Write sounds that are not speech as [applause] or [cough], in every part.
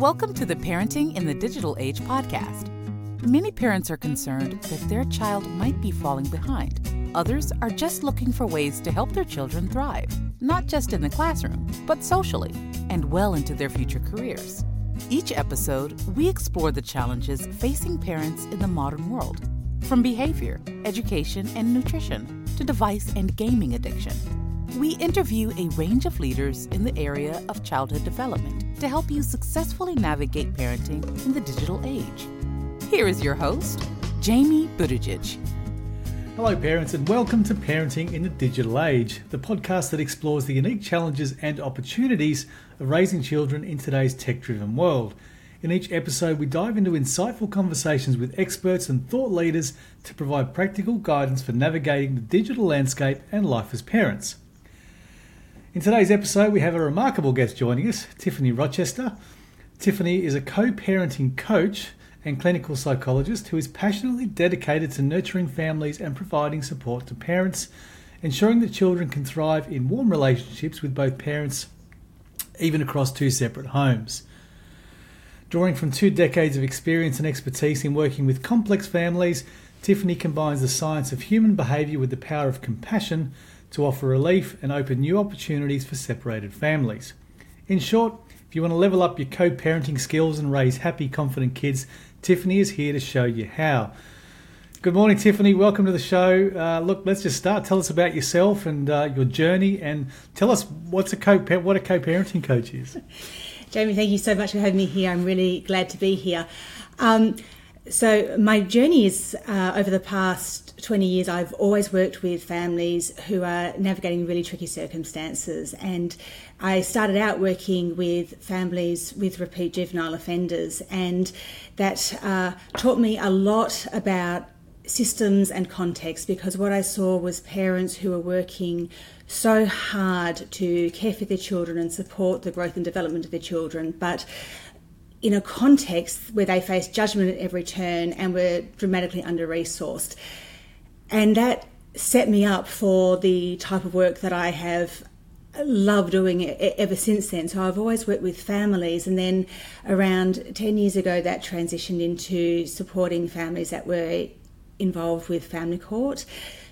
Welcome to the Parenting in the Digital Age podcast. Many parents are concerned that their child might be falling behind. Others are just looking for ways to help their children thrive, not just in the classroom, but socially and well into their future careers. Each episode, we explore the challenges facing parents in the modern world, from behavior, education, and nutrition to device and gaming addiction. We interview a range of leaders in the area of childhood development to help you successfully navigate parenting in the digital age. Here is your host, Jamie Buttigieg. Hello, parents, and welcome to Parenting in the Digital Age, the podcast that explores the unique challenges and opportunities of raising children in today's tech driven world. In each episode, we dive into insightful conversations with experts and thought leaders to provide practical guidance for navigating the digital landscape and life as parents. In today's episode, we have a remarkable guest joining us, Tiffany Rochester. Tiffany is a co parenting coach and clinical psychologist who is passionately dedicated to nurturing families and providing support to parents, ensuring that children can thrive in warm relationships with both parents, even across two separate homes. Drawing from two decades of experience and expertise in working with complex families, Tiffany combines the science of human behaviour with the power of compassion to offer relief and open new opportunities for separated families. In short, if you want to level up your co parenting skills and raise happy, confident kids, Tiffany is here to show you how. Good morning, Tiffany. Welcome to the show. Uh, look, let's just start. Tell us about yourself and uh, your journey, and tell us what's a co what a co-parenting coach is. [laughs] Jamie, thank you so much for having me here. I'm really glad to be here. Um, so, my journey is uh, over the past 20 years, I've always worked with families who are navigating really tricky circumstances. And I started out working with families with repeat juvenile offenders, and that uh, taught me a lot about systems and context because what I saw was parents who were working so hard to care for their children and support the growth and development of their children, but in a context where they face judgment at every turn and were dramatically under resourced. And that set me up for the type of work that I have loved doing ever since then. So I've always worked with families, and then around 10 years ago, that transitioned into supporting families that were involved with family court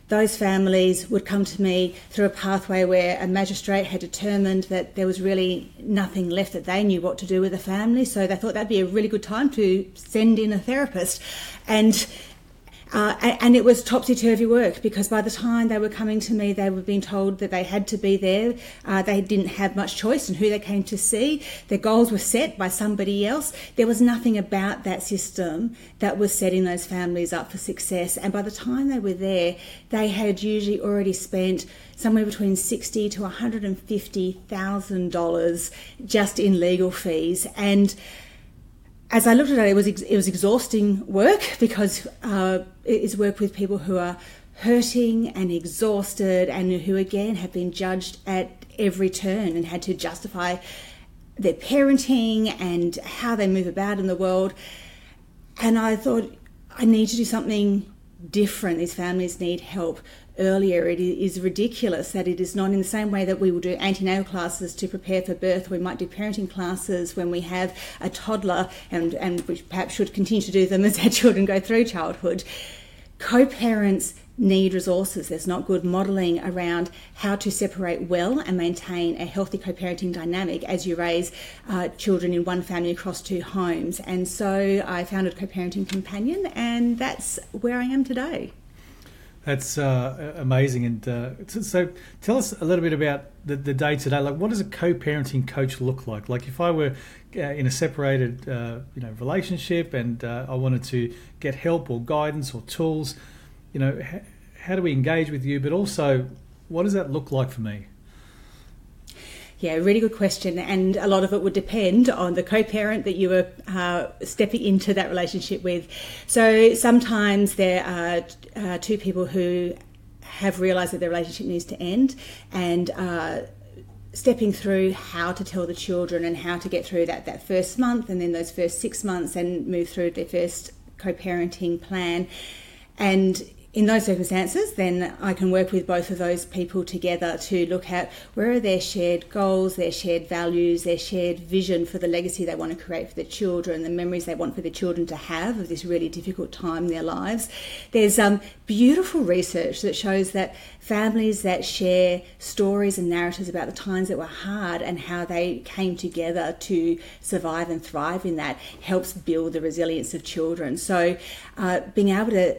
those families would come to me through a pathway where a magistrate had determined that there was really nothing left that they knew what to do with the family. So they thought that'd be a really good time to send in a therapist. And uh, and it was topsy turvy work because by the time they were coming to me, they were being told that they had to be there. Uh, they didn't have much choice in who they came to see. Their goals were set by somebody else. There was nothing about that system that was setting those families up for success. And by the time they were there, they had usually already spent somewhere between sixty to one hundred and fifty thousand dollars just in legal fees and as I looked at it, it was it was exhausting work because uh, it is work with people who are hurting and exhausted, and who again have been judged at every turn and had to justify their parenting and how they move about in the world. And I thought I need to do something different. These families need help earlier, it is ridiculous that it is not in the same way that we will do antenatal classes to prepare for birth. We might do parenting classes when we have a toddler, and, and we perhaps should continue to do them [laughs] as our children go through childhood. Co parents need resources. There's not good modelling around how to separate well and maintain a healthy co parenting dynamic as you raise uh, children in one family across two homes. And so I founded Co Parenting Companion, and that's where I am today. That's uh, amazing. And uh, so, tell us a little bit about the, the day today. Like, what does a co-parenting coach look like? Like, if I were uh, in a separated, uh, you know, relationship and uh, I wanted to get help or guidance or tools, you know, how do we engage with you? But also, what does that look like for me? Yeah, really good question. And a lot of it would depend on the co parent that you were uh, stepping into that relationship with. So sometimes there are uh, two people who have realised that their relationship needs to end and uh, stepping through how to tell the children and how to get through that, that first month and then those first six months and move through their first co parenting plan. And in those circumstances, then I can work with both of those people together to look at where are their shared goals, their shared values, their shared vision for the legacy they want to create for their children, the memories they want for their children to have of this really difficult time in their lives. There's um, beautiful research that shows that families that share stories and narratives about the times that were hard and how they came together to survive and thrive in that helps build the resilience of children. So, uh, being able to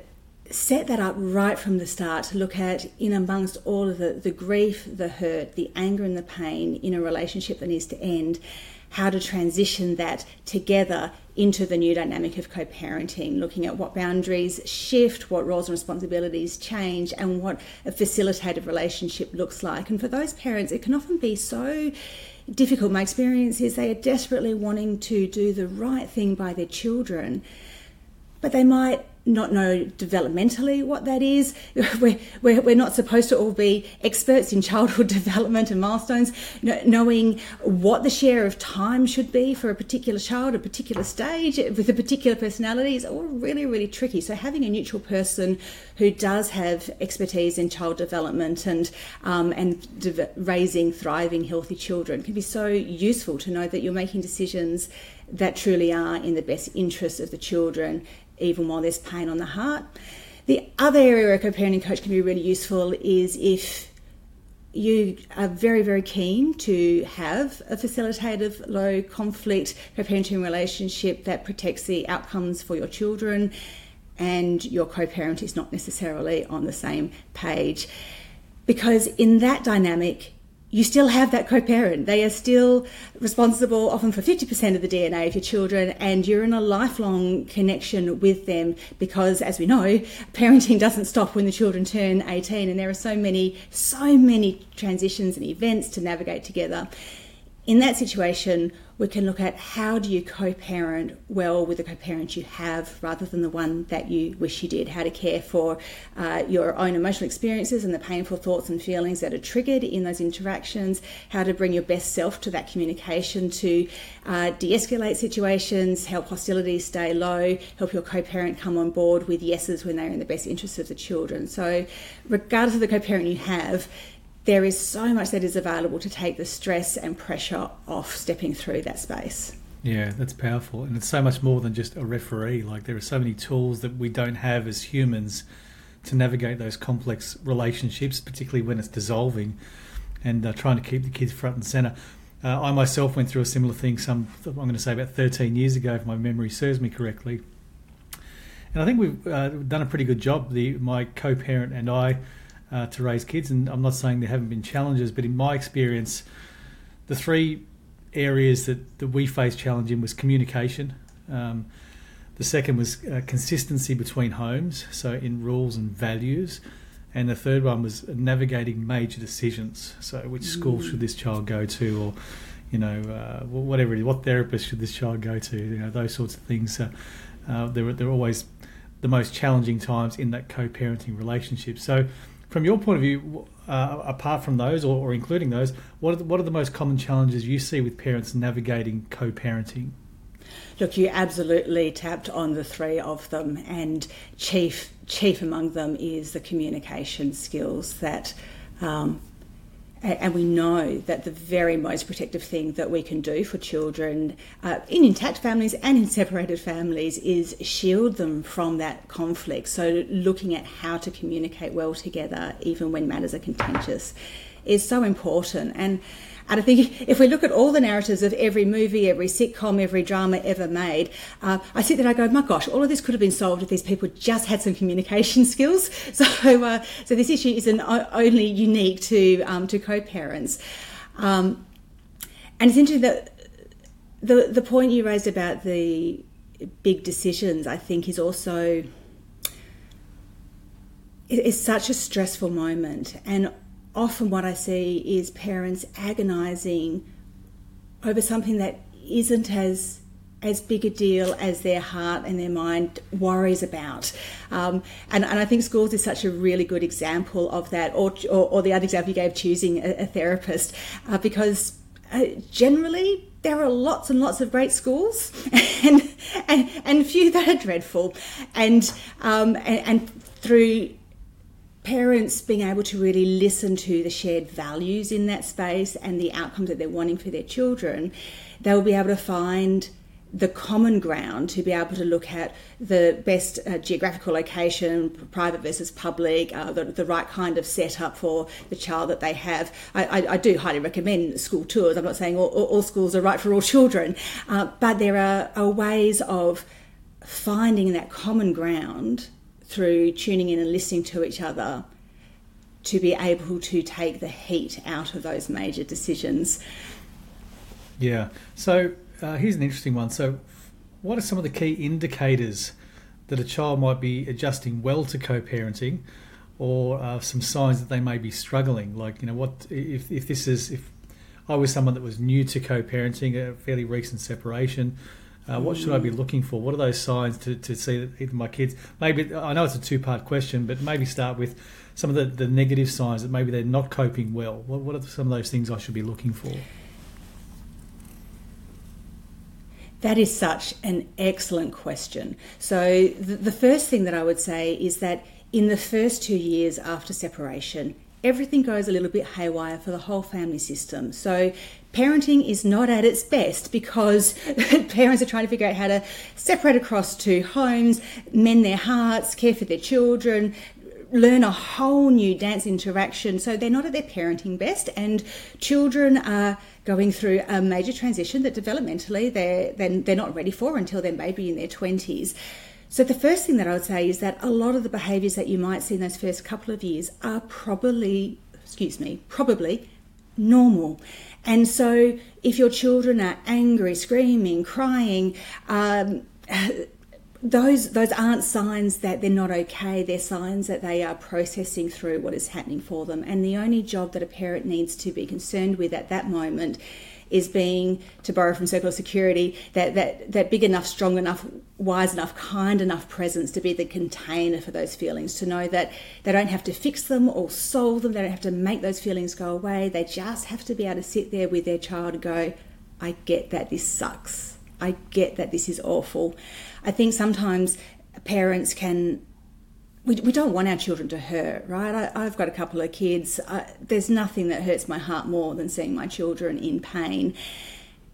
set that up right from the start to look at in amongst all of the, the grief, the hurt, the anger, and the pain in a relationship that needs to end, how to transition that together into the new dynamic of co parenting, looking at what boundaries shift, what roles and responsibilities change, and what a facilitated relationship looks like. And for those parents, it can often be so difficult. My experience is they are desperately wanting to do the right thing by their children, but they might not know developmentally what that is. [laughs] We're, we're, we're not supposed to all be experts in childhood [laughs] development and milestones, knowing what the share of time should be for a particular child, a particular stage, with a particular personality is all really, really tricky. So having a neutral person who does have expertise in child development and, um, and de- raising thriving, healthy children can be so useful to know that you're making decisions that truly are in the best interest of the children even while there's pain on the heart. The other area where a co-parenting coach can be really useful is if you are very, very keen to have a facilitative, low conflict co parenting relationship that protects the outcomes for your children, and your co parent is not necessarily on the same page. Because in that dynamic, you still have that co-parent. They are still responsible often for 50% of the DNA of your children and you're in a lifelong connection with them because as we know, parenting doesn't stop when the children turn 18 and there are so many, so many transitions and events to navigate together. In that situation, we can look at how do you co-parent well with the co-parent you have rather than the one that you wish you did. How to care for uh, your own emotional experiences and the painful thoughts and feelings that are triggered in those interactions. How to bring your best self to that communication to uh, de-escalate situations help hostilities stay low help your co-parent come on board with yeses when they're in the best interests of the children. So regardless of the co-parent you have there is so much that is available to take the stress and pressure off stepping through that space. Yeah, that's powerful. And it's so much more than just a referee. Like, there are so many tools that we don't have as humans to navigate those complex relationships, particularly when it's dissolving and uh, trying to keep the kids front and centre. Uh, I myself went through a similar thing some, I'm going to say about 13 years ago, if my memory serves me correctly. And I think we've uh, done a pretty good job. The, my co parent and I uh, to raise kids. And I'm not saying there haven't been challenges, but in my experience, the three areas that, that we faced challenge in was communication. Um, the second was uh, consistency between homes, so in rules and values. And the third one was navigating major decisions. So, which school mm. should this child go to, or you know, uh, whatever it is, what therapist should this child go to? You know, those sorts of things. Uh, uh, they're, they're always the most challenging times in that co-parenting relationship. So, from your point of view, uh, apart from those or, or, including those, what are, the, what are the most common challenges you see with parents navigating co-parenting? Look, you absolutely tapped on the three of them, and chief chief among them is the communication skills that um, and we know that the very most protective thing that we can do for children uh, in intact families and in separated families is shield them from that conflict. So, looking at how to communicate well together, even when matters are contentious, is so important. And and I think if we look at all the narratives of every movie, every sitcom, every drama ever made, uh, I sit there and I go, my gosh, all of this could have been solved if these people just had some communication [laughs] skills. So, uh, so this issue isn't only unique to um, to co-parents. Um, and it's interesting that the the point you raised about the big decisions, I think, is also is such a stressful moment and often what I see is parents agonising over something that isn't as as big a deal as their heart and their mind worries about. Um, and, and I think schools is such a really good example of that, or, or, or the other example you gave, choosing a, a therapist, uh, because uh, generally there are lots and lots of great schools [laughs] and, and, and few that are dreadful. And, um, and, and through parents being able to really listen to the shared values in that space and the outcomes that they're wanting for their children, they'll be able to find the common ground to be able to look at the best uh, geographical location, private versus public, uh, the, the, right kind of setup for the child that they have. I, I, I do highly recommend school tours. I'm not saying all, all schools are right for all [laughs] children, uh, but there are, are ways of finding that common ground through tuning in and listening to each other to be able to take the heat out of those major decisions. Yeah. So uh, here's an interesting one. So, what are some of the key indicators that a child might be adjusting well to co-parenting, or uh, some signs that they may be struggling? Like, you know, what if if this is if I was someone that was new to co-parenting, a fairly recent separation. Uh, what should I be looking for? What are those signs to, to see that my kids maybe I know it's a two part question, but maybe start with some of the, the negative signs that maybe they're not coping well. What, what are some of those things I should be looking for? That is such an excellent question. So, the, the, first thing that I would say is that in the first two years after separation, everything goes a little bit haywire for the whole family system. So, parenting is not at its best because [laughs] parents are trying to figure out how to separate across two homes, mend their hearts, care for their children, learn a whole new dance interaction. So they're not at their parenting best, and children are going through a major transition that developmentally they're, they're, not ready for until they're maybe in their 20s. So, the first thing that I would say is that a lot of the behaviours that you might see in those first couple of years are probably, excuse me, probably normal. And so, if your children are angry, screaming, crying, um, [sighs] those those aren't signs that they're not okay they're signs that they are processing through what is happening for them and the only job that a parent needs to be concerned with at that moment is being to borrow from circle of security that that that big enough strong enough wise enough kind enough presence to be the container for those feelings to know that they don't have to fix them or solve them they don't have to make those feelings go away they just have to be able to sit there with their child and go i get that this sucks I get that this is awful. I think sometimes parents can. We, we don't want our children to hurt, right? I, have got a couple of kids. I, there's nothing that hurts my heart more than seeing my children in pain.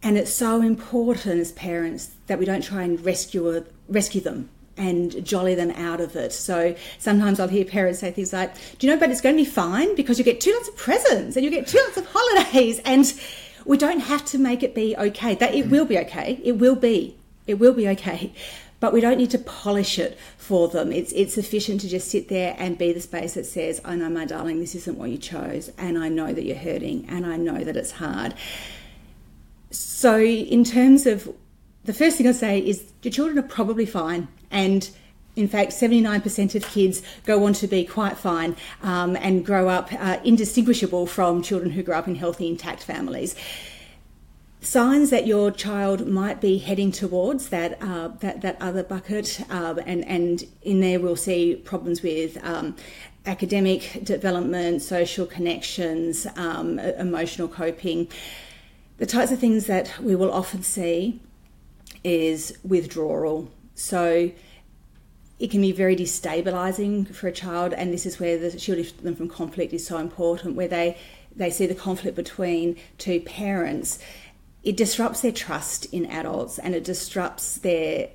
And it's so important as parents that we don't try and rescue, rescue them and jolly them out of it. So sometimes I'll hear parents say things like, Do you know, but it's going to be fine because you get two lots of presents and you get two lots of holidays. And we don't have to make it be okay. That it will be okay. It will be. It will be okay. But we don't need to polish it for them. It's it's sufficient to just sit there and be the space that says, I know my darling, this isn't what you chose, and I know that you're hurting, and I know that it's hard. So in terms of the first thing I say is your children are probably fine and in fact, 79% of kids go on to be quite fine um, and grow up uh, indistinguishable from children who grow up in healthy, intact families. Signs that your child might be heading towards that uh, that, that other bucket, uh, and and in there we'll see problems with um, academic development, social connections, um, emotional coping. The types of things that we will often see is withdrawal. So it can be very destabilizing for a child, and this is where the shielding them from conflict is so important, where they, they see the conflict between two parents. It disrupts their trust in adults and it disrupts their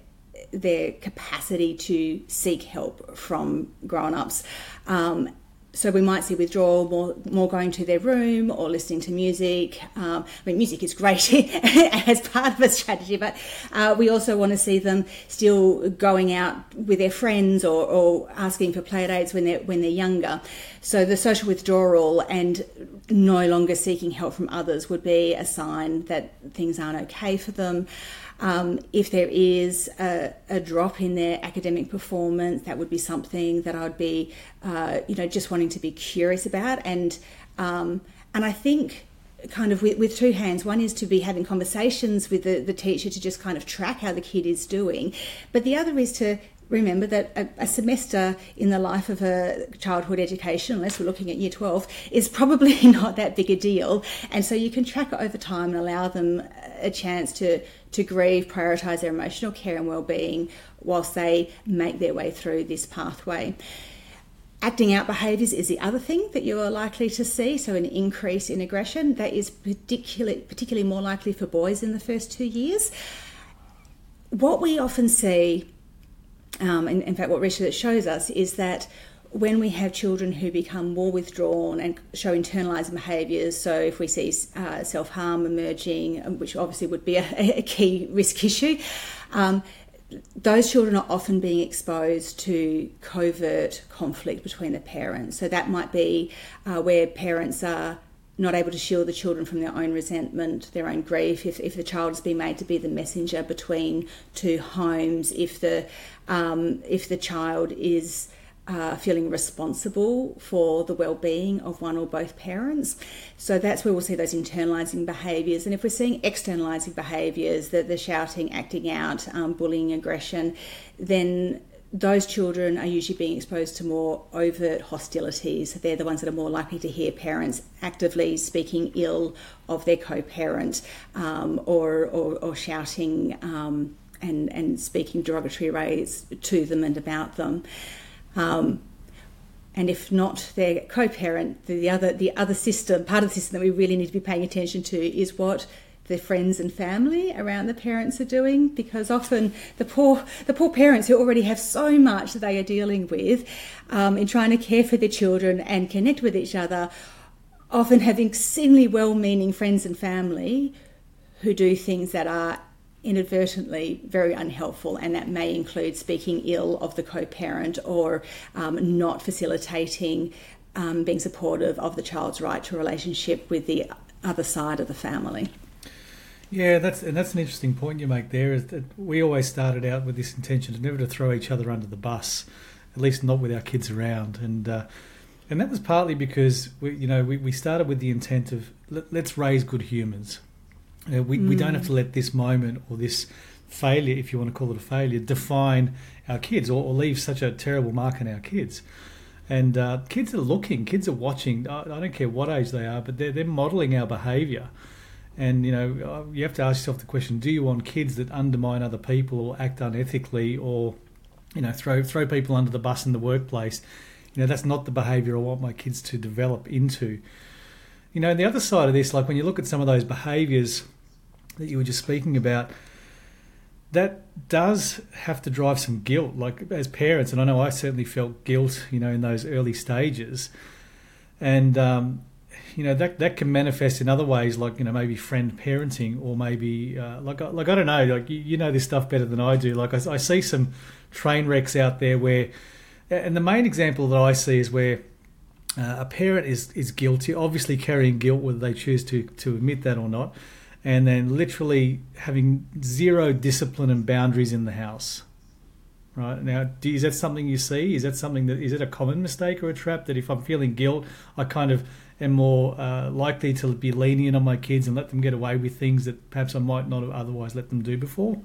their capacity to seek help from grown ups. Um, so we might see withdrawal more, more going to their room or listening to music. Um, I mean, music is great [laughs] as part of a strategy, but uh, we also want to see them still going out with their friends or, or asking for play dates when they're when they're younger. So the social withdrawal and no longer seeking help from others would be a sign that things aren't okay for them. Um, if there is a, a, drop in their academic performance, that would be something that I would be, uh, you know, just wanting to be curious about. And um, and I think kind of with, with, two hands. One is to be having conversations with the, the teacher to just kind of track how the kid is doing, but the other is to remember that a, a, semester in the life of a childhood education, unless we're looking at year 12, is probably [laughs] not that big a deal. And so you can track it over time and allow them a chance to, to grieve, prioritise their emotional care and well-being whilst they make their way through this pathway. Acting out behaviours is the other thing that you are likely to see. So, an increase in aggression that is particularly particularly more likely for boys in the first two years. What we often see, um, and in fact, what research shows us is that when we have children who become more withdrawn and show internalized behaviours, so if we see uh, self harm emerging, um, which obviously would be a, [laughs] a key risk issue, um, those children are often being exposed to covert conflict between the parents. So that might be uh, where parents are not able to shield the children from their own resentment, their own grief. If, if the child has been made to be the messenger between two homes, if the um, if the child is uh, feeling responsible for the well-being of one or both parents. So that's where we'll see those internalising behaviours. And if we're seeing externalising behaviours, the, the shouting, acting out, um, bullying, aggression, then those children are usually being exposed to more overt hostilities. They're the ones that are more likely to hear parents actively speaking ill of their co-parent um, or, or, or, shouting um, and, and speaking derogatory ways to them and about them. Um, and if not their co-parent, the other the other system, part of the system that we really need to be paying attention to is what the friends and family around the parents are doing because often the poor the poor parents who already have so much that they are dealing with um, in trying to care for their children and connect with each other often have exceedingly well-meaning friends and family who do things that are inadvertently very unhelpful, and that may include speaking ill of the co parent or um, not facilitating um, being supportive of the child's right to a relationship with the other side of the family. Yeah, that's and that's an interesting point you make there. Is that we always started out with this intention to never to throw each other under the bus, at least not with our kids around, and uh, and that was partly because we, you know, we, we started with the intent of let, us raise good humans, uh, we, mm. we don't have to let this moment or this failure, if you want to call it a failure, define our kids or, or leave such a terrible mark on our kids. And uh, kids are looking, kids are watching. I, I, don't care what age they are, but they're, they're modelling our behaviour. And you know, uh, you have to ask yourself the question: Do you want kids that undermine other people or act unethically, or you know, throw throw people under the bus in the workplace? You know, that's not the behaviour I want my kids to develop into. You know, the other side of this, like when you look at some of those behaviours that you were just speaking about, that does have to drive some guilt. Like as parents, and I know I certainly felt guilt, you know, in those early stages, and um, you know that that can manifest in other ways, like you know maybe friend parenting, or maybe uh, like like I don't know, like you, you, know this stuff better than I do. Like I, I see some train wrecks out there where, and the main example that I see is where uh, a parent is is guilty, obviously carrying guilt whether they choose to to admit that or not, and then literally having zero discipline and boundaries in the house. Right now, do, is that something you see? Is that something that is it a common mistake or a trap that if I'm feeling guilt, I kind of am more uh, likely to be lenient on my kids and let them get away with things that perhaps I might not have otherwise let them do before?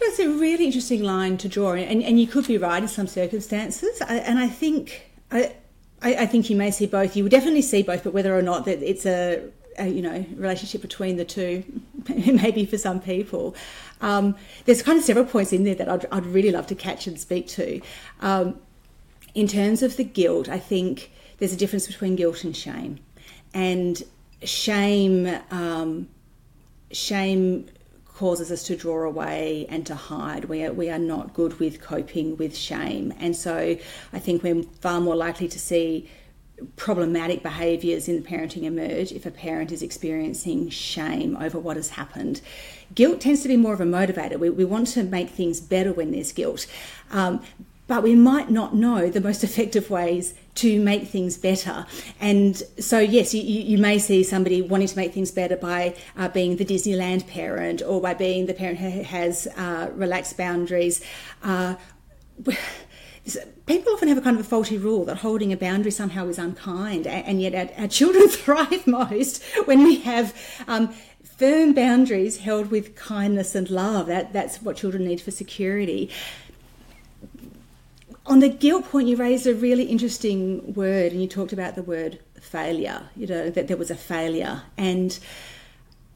That's a really interesting line to draw, and, and you could be right in some circumstances. I, and I think I, I, I, think you may see both. You would definitely see both, but whether or not that it's a, a you know relationship between the two, [laughs] maybe for some people. Um, there's kind of several points in there that I'd, I'd really love to catch and speak to. Um, in terms of the guilt, I think there's a difference between guilt and shame, and shame. Um, shame causes us to draw away and to hide. We are, we are not good with coping with shame. And so I think we're far more likely to see problematic behaviours in the parenting emerge if a parent is experiencing shame over what has happened. Guilt tends to be more of a motivator. We, we want to make things better when there's guilt. Um, but we might not know the most effective ways to make things better. And so, yes, you, you may see somebody wanting to make things better by uh, being the Disneyland parent or by being the parent who has uh, relaxed boundaries. Uh, [laughs] people often have a kind of a faulty rule that holding a boundary somehow is unkind, and yet our, our children [laughs] thrive most when we have um, firm boundaries held with kindness and love. That, that's what children need for security on the guilt point, you raised a really interesting word, and you talked about the word failure. You know that there was a failure, and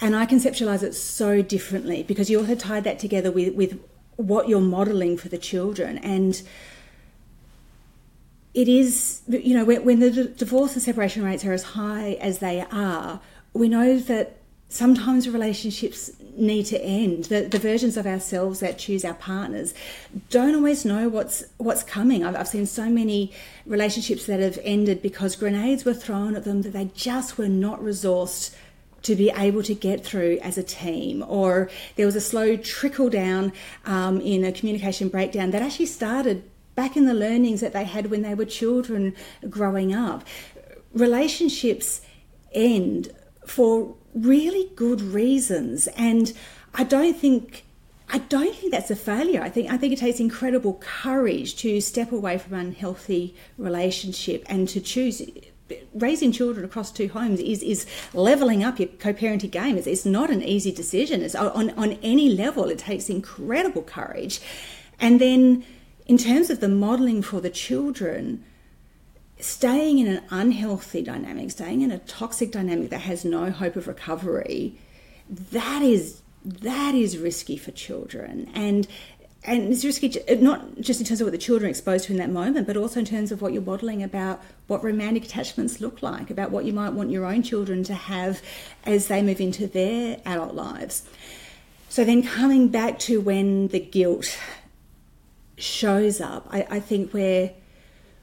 and I conceptualize it so differently because you also tied that together with with what you're modeling for the children, and it is, you know, when, when the divorce and separation rates are as high as they are, we know that sometimes relationships need to end. The, the versions of ourselves that choose our partners don't always know what's what's coming. I've, I've seen so many relationships that have ended because grenades were thrown at them that they just were not resourced to be able to get through as a team, or there was a slow trickle down um, in a communication breakdown that actually started back in the learnings that they had when they were children growing up. Relationships end for really good reasons. And I don't think I don't think that's a failure. I think I think it takes incredible courage to step away from an unhealthy relationship and to choose raising children across two homes is is leveling up your co-parenting game. It's, it's not an easy decision. It's on on any level. It takes incredible courage, and then in terms of the modelling for the children, staying in an unhealthy dynamic, staying in a toxic dynamic that has no hope of recovery, that is that is risky for children. And and it's risky not just in terms of what the children are exposed to in that moment, but also in terms of what you're modelling about what romantic attachments look like, about what you might want your own children to have as they move into their adult lives. So then coming back to when the guilt shows up, I, I think where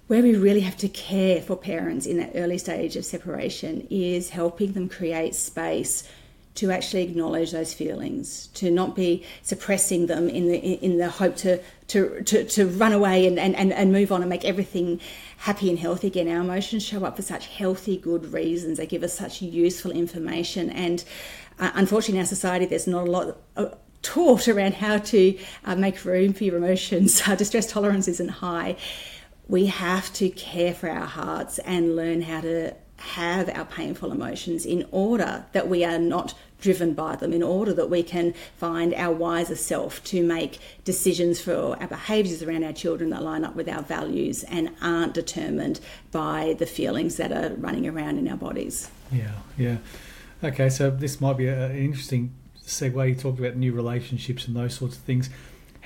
where we really have to care for parents in that early stage of separation is helping them create space to actually acknowledge those feelings, to not be suppressing them in the in the hope to to to, to run away and, and, and move on and make everything happy and healthy again. Our emotions show up for such healthy, good reasons. They give us such useful information, and uh, unfortunately, in our society, there's not a lot. Uh, taught around how to uh, make room for your emotions. [laughs] distress tolerance isn't high we have to care for our hearts and learn how to have our painful emotions in order that we are not driven by them, in order that we can find our wiser self to make decisions for our behaviours around our children that line up with our values and aren't determined by the feelings that are running around in our bodies. Yeah, yeah. Okay, so this might be an interesting segue. You talked about new relationships and those sorts of things.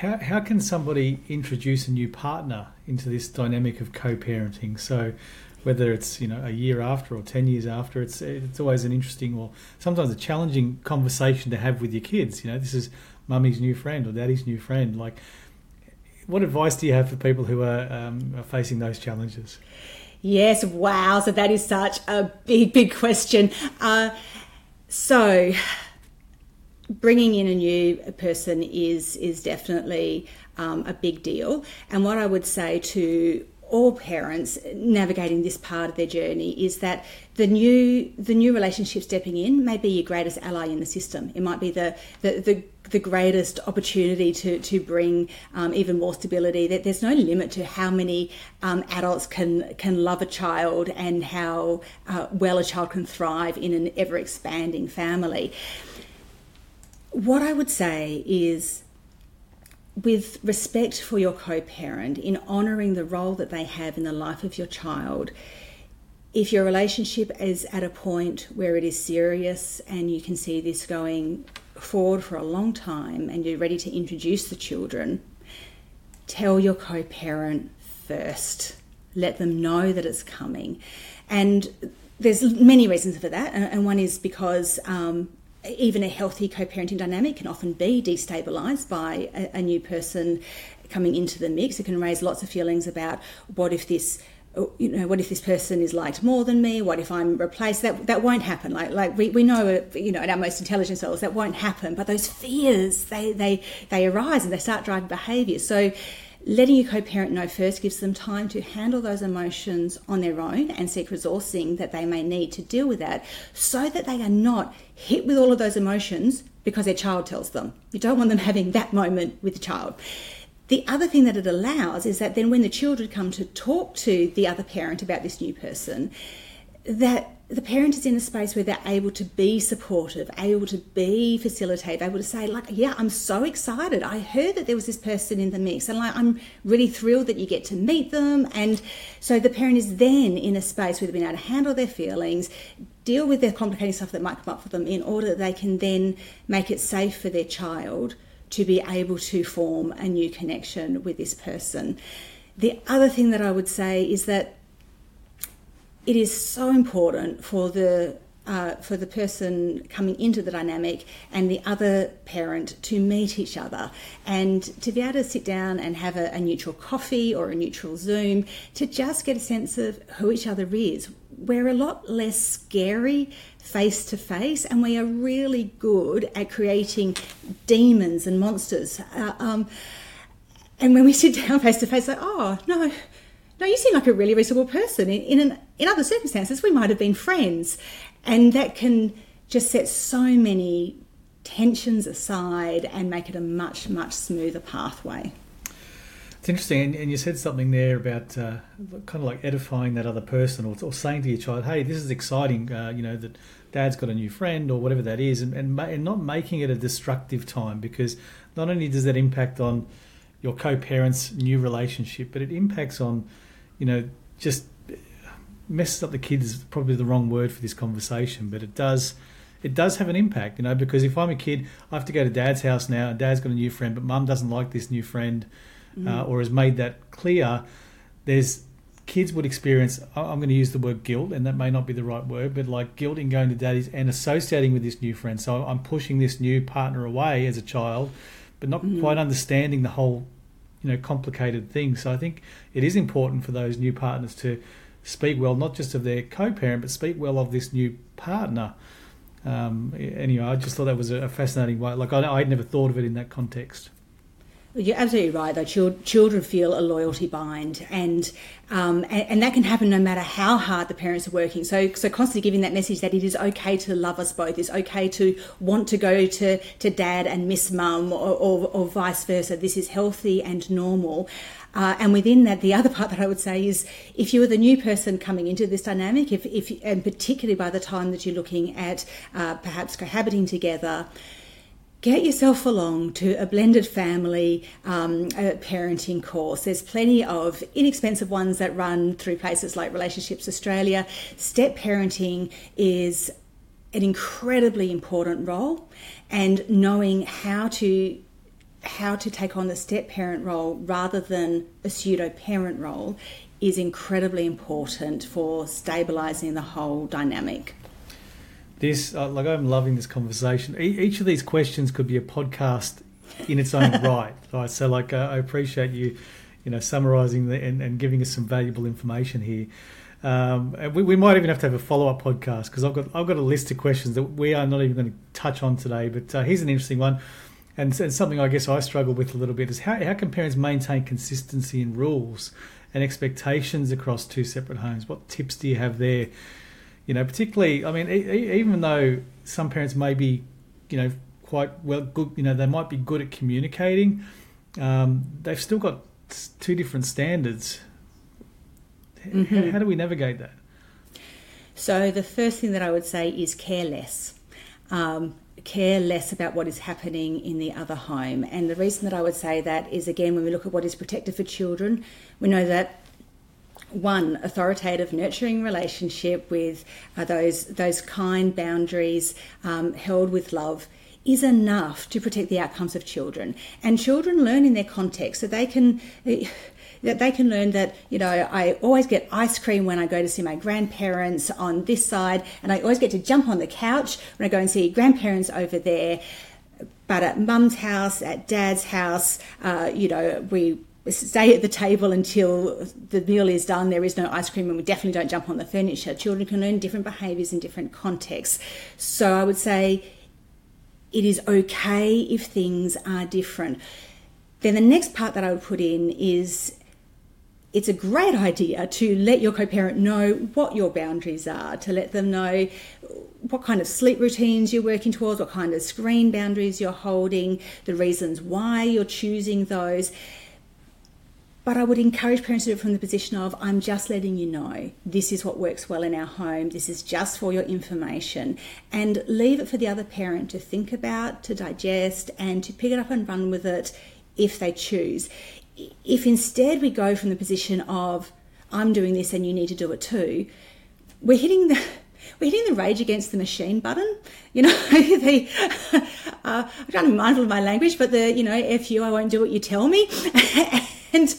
How, how can somebody introduce a new partner into this dynamic of co-parenting? So whether it's you know a year after or 10 years after it's it's always an interesting or sometimes a challenging conversation to have with your kids. You know this is mummy's new friend or daddy's new friend. Like what advice do you have for people who are, um, are facing those challenges? Yes wow. So that is such a big big question. Uh, so bringing in a new person is is definitely um, a big deal. And what I would say to all parents navigating this part of their journey is that the new the new relationship stepping in may be your greatest ally in the system. It might be the the, the, the greatest opportunity to to bring um, even more stability. That there's no limit to how many um, adults can can love a child and how uh, well a child can thrive in an ever expanding family. What I would say is, with respect for your co parent, in honouring the role that they have in the life of your child, if your relationship is at a point where it is serious and you can see this going forward for a long time and you're ready to introduce the children, tell your co parent first. Let them know that it's coming. And there's many reasons for that, and one is because um, even a healthy co-parenting dynamic can often be destabilized by a, a, new person coming into the mix. It can raise lots of feelings about what if this you know what if this person is liked more than me? What if i'm replaced? That that won't happen. Like like we, we know you know at our most intelligent selves that won't happen. But those fears they they they arise and they start driving behavior. So letting your co-parent know first gives them time to handle those emotions on their own and seek resourcing that they may need to deal with that so that they are not hit with all of those emotions because their child tells them. You don't want them having that moment with the child. The other thing that it allows is that then when the children come to talk to the other parent about this new person that the parent is in a space where they're able to be supportive, able to be facilitative, able to say, like, yeah, I'm so excited. I heard that there was this person in the mix, and like, I'm really thrilled that you get to meet them. And so the parent is then in a space where they've been able to handle their feelings, deal with the complicating stuff that might come up for them, in order that they can then make it safe for their child to be able to form a new connection with this person the other thing that I would say is that it is so important for the uh, for the person coming into the dynamic and the other parent to meet each other and to be able to sit down and have a, a neutral coffee or a neutral Zoom to just get a sense of who each other is. We're a lot less scary face to face, and we are really good at creating demons and monsters. Uh, um, and when we [laughs] sit down face to face, like, oh no, no, you seem like a really reasonable person. In in, an, in other circumstances, we might have been friends, and that can just set so many tensions aside and make it a much much smoother pathway. It's interesting, and, you said something there about uh, kind of like edifying that other person, or, or, saying to your child, "Hey, this is exciting," uh, you know that dad's got a new friend or whatever that is, and, and, and not making it a destructive time because not only does that impact on your co-parents' new relationship, but it impacts on, you know, just messes up the kids probably the wrong word for this conversation, but it does it does have an impact, you know, because if I'm a kid, I have to go to dad's house now, and dad's got a new friend, but mum doesn't like this new friend, mm. uh, or has made that clear. There's kids would experience. I'm going to use the word guilt, and that may not be the right word, but like guilt in going to daddy's and associating with this new friend. So I'm pushing this new partner away as a child, but not mm. quite understanding the whole, you know, complicated things. So I think it is important for those new partners to speak well, not just of their co-parent, but speak well of this new partner. Um, anyway, I just thought that was a fascinating way. Like I, I'd never thought of it in that context. You're absolutely right. Though children feel a loyalty bind, and, um, and, and that can happen no matter how hard the parents are working. So so constantly giving that message that it is okay to love us both. It's okay to want to go to, to dad and miss mum, or, or, or vice versa. This is healthy and normal. Uh, and within that, the other part that I would say is if you are the new person coming into this dynamic, if, if and particularly by the time that you're looking at uh, perhaps cohabiting together, get yourself along to a blended family um, a parenting course. There's plenty of inexpensive ones that run through places like Relationships Australia. Step parenting is an incredibly important role, and knowing how to how to take on the step parent role rather than a pseudo parent role is incredibly important for stabilizing the whole dynamic. This, uh, like, I'm loving this conversation. E- each of these questions could be a podcast in its own [laughs] right. Right. So, like, uh, I appreciate you, you know, summarising and, and, giving us some valuable information here. Um, we, we, might even have to have a follow up podcast because I've got I've got a list of questions that we are not even going to touch on today. But uh, here's an interesting one and, and something I guess I struggle with a little bit is how, how can parents maintain consistency in rules and expectations across two separate homes? What tips do you have there? You know, particularly, I mean, e- even though some parents may be, you know, quite well good, you know, they might be good at communicating, um, they've still got two different standards. Mm-hmm. How, how do we navigate that? So the first thing that I would say is care less. Um, care less about what is happening in the other home. And the reason that I would say that is again, when we look at what is protected for children, we know that one authoritative nurturing relationship with uh, those those kind boundaries um, held with love is enough to protect the outcomes of children and children learn in their context so they can that they can learn that, you know, I always get ice cream when I go to see my grandparents on this side, and I always get to jump on the couch when I go and see grandparents over there. But at mum's house, at dad's house, uh, you know, we stay at the table until the meal is done. There is no ice cream, and we definitely don't jump on the furniture. Children can learn different behaviours in different contexts. So I would say it is okay if things are different. Then the next part that I would put in is it's a great idea to let your co parent know what your boundaries are, to let them know what kind of sleep routines you're working towards, what kind of screen boundaries you're holding, the reasons why you're choosing those. But I would encourage parents to do it from the position of I'm just letting you know this is what works well in our home, this is just for your information, and leave it for the other parent to think about, to digest, and to pick it up and run with it if they choose. If instead we go from the position of I'm doing this and you need to do it too, we're hitting the [laughs] we're hitting the rage against the machine button. You know, [laughs] the [laughs] uh, I'm trying to be mindful of my language, but the you know, f you, I won't do what you tell me, and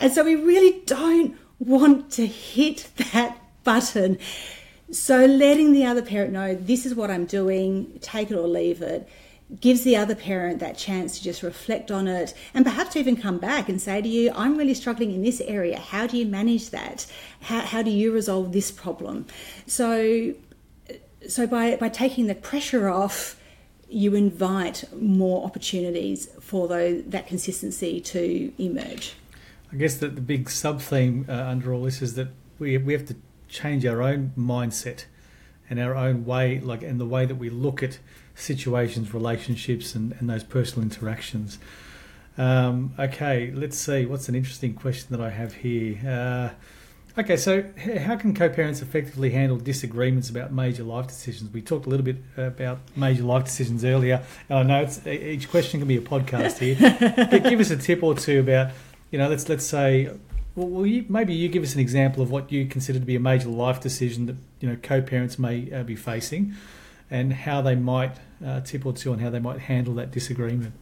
And so we really don't want to hit that button. So letting the other parent know this is what I'm doing, take it or leave it, gives the other parent that chance to just reflect on it and perhaps even come back and say to you, I'm really struggling in this area. How do you manage that? How, how do you resolve this problem? So, so by, by taking the pressure off, you invite more opportunities for those, that consistency to emerge. I guess that the big sub theme uh, under all this is that we, we have to change our own mindset and our own way, like, and the way that we look at situations, relationships, and, and those personal interactions. Um, okay, let's see. What's an interesting question that I have here? Uh, okay, so how can co parents effectively handle disagreements about major life decisions? We talked a little bit about major life decisions earlier. And I know it's, each question can be a podcast here. [laughs] But give us a tip or two about, you know, let's let's say well, you, maybe you give us an example of what you consider to be a major life decision that you know co-parents may uh, be facing, and how they might uh, tip or two on how they might handle that disagreement.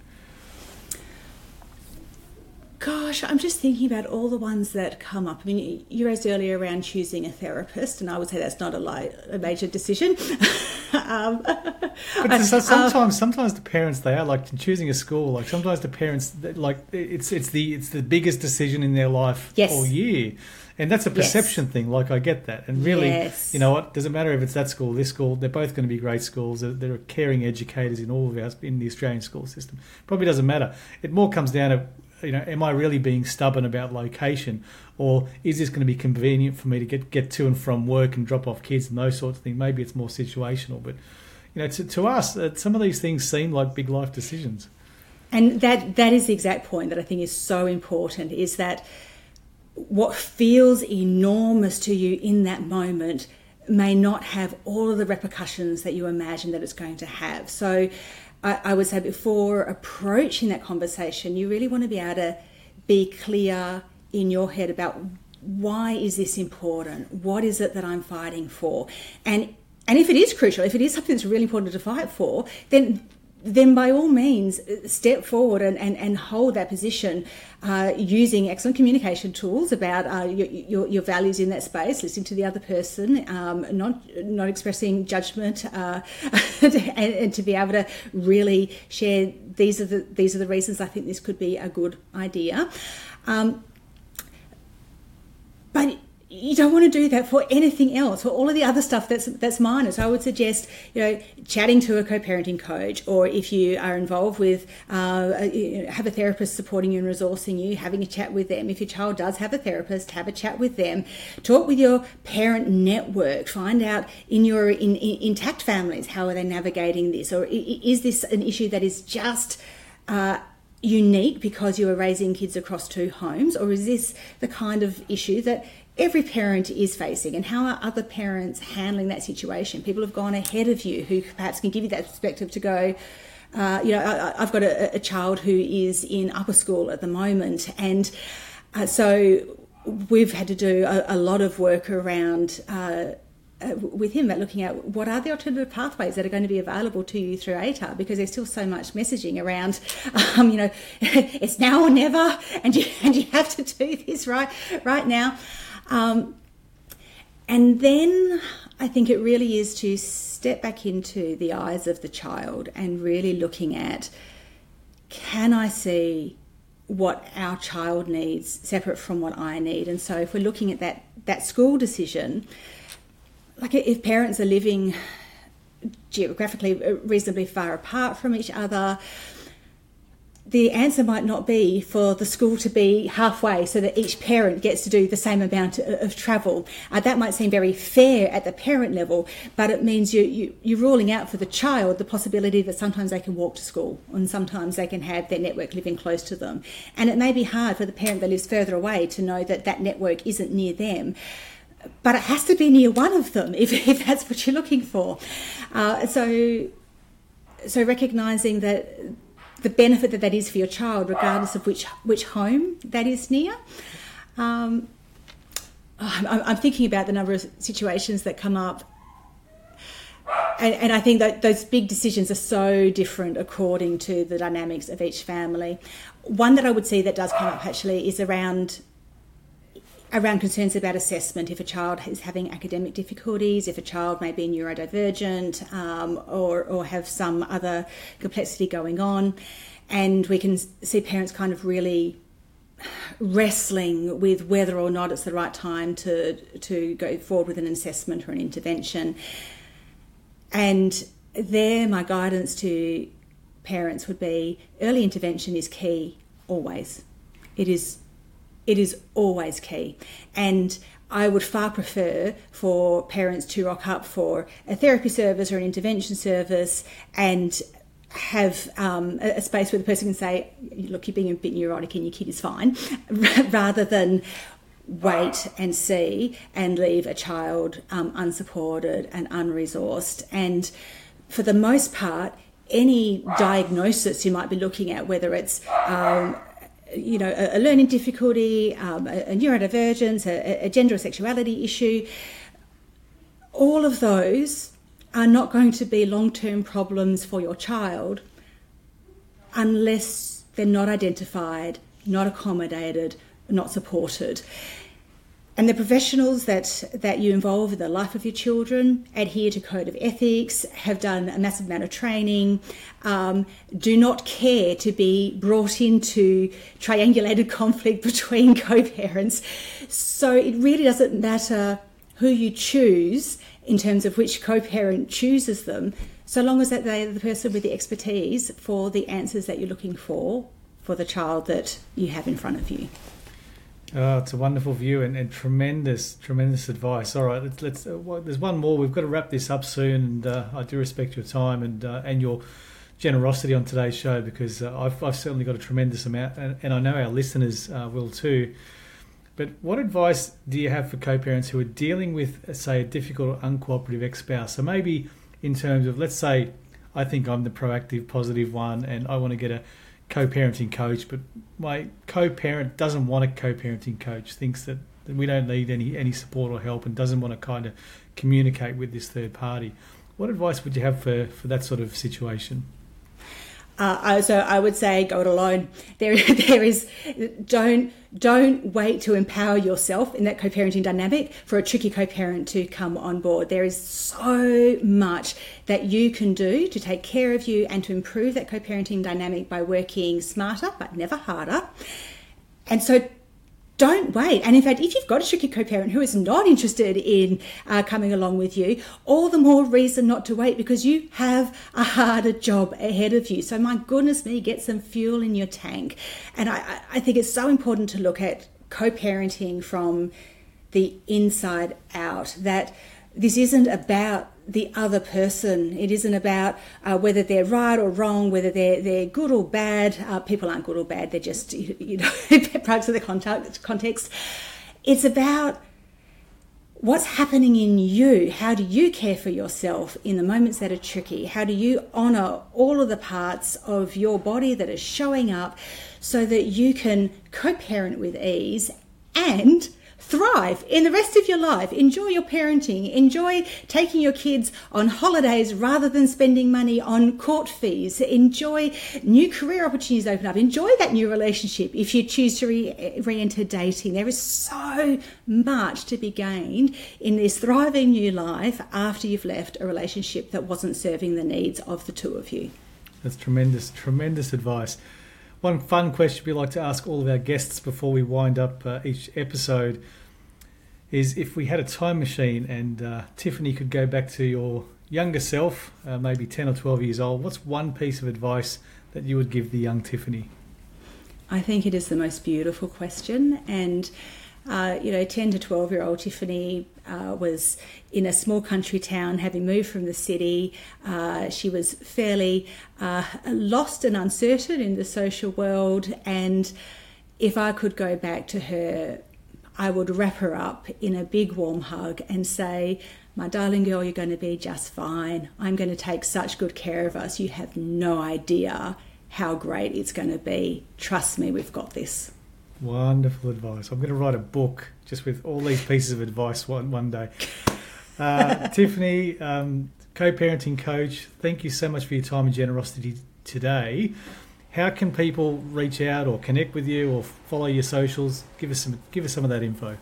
Gosh, I'm just thinking about all the ones that come up. I mean, you raised earlier around choosing a therapist, and I would say that's not a, li- a major decision. [laughs] um, but [laughs] sometimes, um, sometimes the parents they are like choosing a school. Like sometimes the parents like it's it's the it's the biggest decision in their life yes. all year, and that's a perception yes. thing. Like I get that, and really, yes. you know what? Doesn't matter if it's that school, this school. They're both going to be great schools. There are caring educators in all of our in the Australian school system. Probably doesn't matter. It more comes down to you know, am I really being stubborn about location, or is this going to be convenient for me to get get to and from work and drop off kids and those sorts of things? Maybe it's more situational, but you know, to, to us, uh, some of these things seem like big life decisions. And that that is the exact point that I think is so important is that what feels enormous to you in that moment may not have all of the repercussions that you imagine that it's going to have. So I, I would say before approaching that conversation, you really want to be able to be clear in your head about why is this important? What is it that I'm fighting for? And and if it is crucial, if it is something that's really important to fight for, then then by all means step forward and, and, and hold that position uh, using excellent communication tools about uh, your, your, your, values in that space, listening to the other person, um, not not expressing judgment, uh, [laughs] and, and, to be able to really share these are the these are the reasons I think this could be a good idea. Um, but you don't want to do that for anything else, for all of the other stuff that's that's minor. So I would suggest, you know, chatting to a co-parenting coach, or if you are involved with, uh, have a therapist supporting you and resourcing you, having a chat with them. If your child does have a therapist, have a chat with them. Talk with your parent network. Find out in your in, in intact families how are they navigating this, or is this an issue that is just uh, unique because you are raising kids across two homes, or is this the kind of issue that every parent is facing and how are other parents handling that situation people have gone ahead of you who perhaps can give you that perspective to go uh, you know I, have got a, a, child who is in upper school at the moment and uh, so we've had to do a, a lot of work around uh, uh, with him at looking at what are the alternative pathways that are going to be available to you through ATAR because there's still so much messaging around, [laughs] um, you know, [laughs] it's now or never, and you [laughs] and you have to do this right right now. Um, and then I think it really is to step back into the eyes of the child and really looking at can I see what our child needs separate from what I need? And so if we're looking at that, that school decision, like if parents are living geographically reasonably far apart from each other, the answer might not be for the school to be halfway so that each parent gets to do the same amount of travel. Uh, that might seem very fair at the parent level, but it means you, you, you're ruling out for the child the possibility that sometimes they can walk to school and sometimes they can have their network living close to them. And it may be hard for the parent that lives further away to know that that network isn't near them but it has to be near one of them [laughs] if, if that's what you're looking for. Uh, so, so recognizing that the benefit that that is for your child, regardless of which which home that is near. Um, I'm, thinking about the number of situations that come up and, and I think that those big decisions are so different according to the dynamics of each family. One that I would see that does come up actually is around around concerns about assessment if a child is having academic difficulties, if a child may be neurodivergent um, or, or have some other complexity going on. And we can see parents kind of really wrestling with whether or not it's the right time to, to go forward with an assessment or an intervention. And there, my guidance to parents would be early intervention is key always. It is it is always key. And I would far prefer for parents to rock up for a therapy service or an intervention service and have um, a, space where the person can say, Look, you're being a bit neurotic and your kid is fine, [laughs] rather than wait and see and leave a child um, unsupported and unresourced. And for the most part, any diagnosis you might be looking at, whether it's um, you know, a, a learning difficulty, um, a, a, neurodivergence, a, a gender or sexuality issue, all of those are not going to be long term problems for your child unless they're not identified, not accommodated, not supported. And the professionals that, that you involve in the life of your children adhere to code of ethics, have done a massive amount of training, um, do not care to be brought into triangulated [laughs] conflict between [laughs] co-parents. So it really doesn't matter who you choose in terms of which co-parent chooses them, so long as that they are the person with the expertise for the answers that you're looking for for the child that you have in front of you. Oh, it's a wonderful view and, and tremendous, tremendous advice. All right, let's. let's uh, well, there's one more. We've got to wrap this up soon, and uh, I do respect your time and uh, and your generosity on today's show because uh, I've, I've certainly got a tremendous amount, and, and I know our listeners uh, will too. But what advice do you have for co-parents who are dealing with, uh, say, a difficult or uncooperative ex-spouse? So maybe in terms of, let's say, I think I'm the proactive, positive one, and I want to get a co-parenting coach, but my co-parent doesn't want a co-parenting coach, thinks that, that we don't need any any support or help, and doesn't want to kind of communicate with this third party. What advice would you have for, for that sort of situation? Uh, so I would say go it alone. There, [laughs] there is don't don't wait to empower yourself in that co-parenting dynamic for a tricky co-parent to come on board. There is so much that you can do to take care of you and to improve that co-parenting dynamic by working smarter but never harder. And so don't wait. And in fact, if you've got a tricky co-parent who is not interested in uh, coming along with you, all the more reason not to wait because you have a harder job ahead of you. So my goodness me, get some fuel in your tank. And I, I think it's so important to look at co-parenting from the inside out. That this isn't about the other person. It isn't about uh, whether they're right or wrong, whether they're they're good or bad. Uh, people aren't good or bad. They're just [laughs] you know [laughs] products of the context. It's about what's happening in you. How do you care for yourself in the moments that are tricky? How do you honour all of the parts of your body that are showing up, so that you can co-parent with ease and thrive in the rest of your life. Enjoy your parenting. Enjoy taking your kids on holidays rather than spending money on court fees. Enjoy new career opportunities open up. Enjoy that new relationship if you choose to re enter dating. There is so much to be gained in this thriving new life after you've left a relationship that wasn't serving the needs of the two of you. That's tremendous, tremendous advice. One fun question we like to ask all of our guests before we wind up uh, each episode is if we had a time machine and uh, Tiffany could go back to your younger self, uh, maybe 10 or 12 years old, what's one piece of advice that you would give the young Tiffany? I think it is the most beautiful question. And, uh, you know, 10 to 12 year old Tiffany uh, was in a small country town, having moved from the city. Uh, she was fairly uh, lost and uncertain in the social world. And if I could go back to her I would wrap her up in a big warm hug and say, My darling girl, you're going to be just fine. I'm going to take such good care of us. You have no idea how great it's going to be. Trust me, we've got this. Wonderful advice. I'm going to write a book just with all these pieces of advice one, one day. [laughs] Uh, Tiffany, um, co parenting coach. Thank you so much for your time and generosity today. How can people reach out or connect with you or follow your socials? Give us some give us some of that info.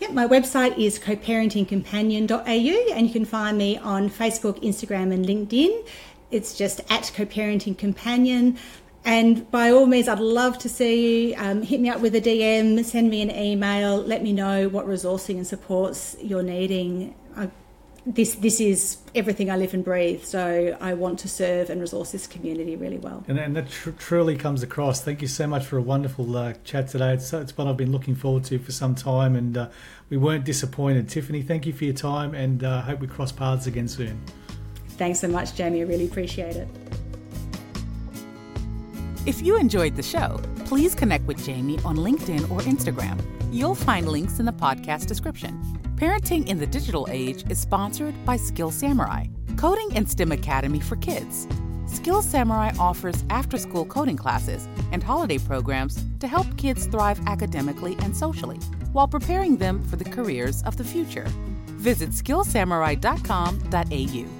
Yep, my website is coparentingcompanion.au and you can find me on Facebook, Instagram, and LinkedIn. It's just at co-parenting companion. And by all means, I'd love to see you. Um, hit me up with a DM, send me an email, let me know what resourcing and supports you're needing. I, this this is everything I live and breathe. So I want to serve and resource this community really well. And, and that tr- truly comes across. Thank you so much for a wonderful uh, chat today. It's, it's one I've been looking forward to for some time, and uh, we weren't disappointed. Tiffany, thank you for your time, and uh, hope we cross paths again soon. Thanks so much, Jamie. I really appreciate it. If you enjoyed the show, please connect with Jamie on LinkedIn or Instagram. You'll find links in the podcast description. Parenting in the Digital Age is sponsored by Skill Samurai, coding and STEM academy for kids. Skill Samurai offers after school coding classes and holiday programs to help kids thrive academically and socially while preparing them for the careers of the future. Visit skillsamurai.com.au.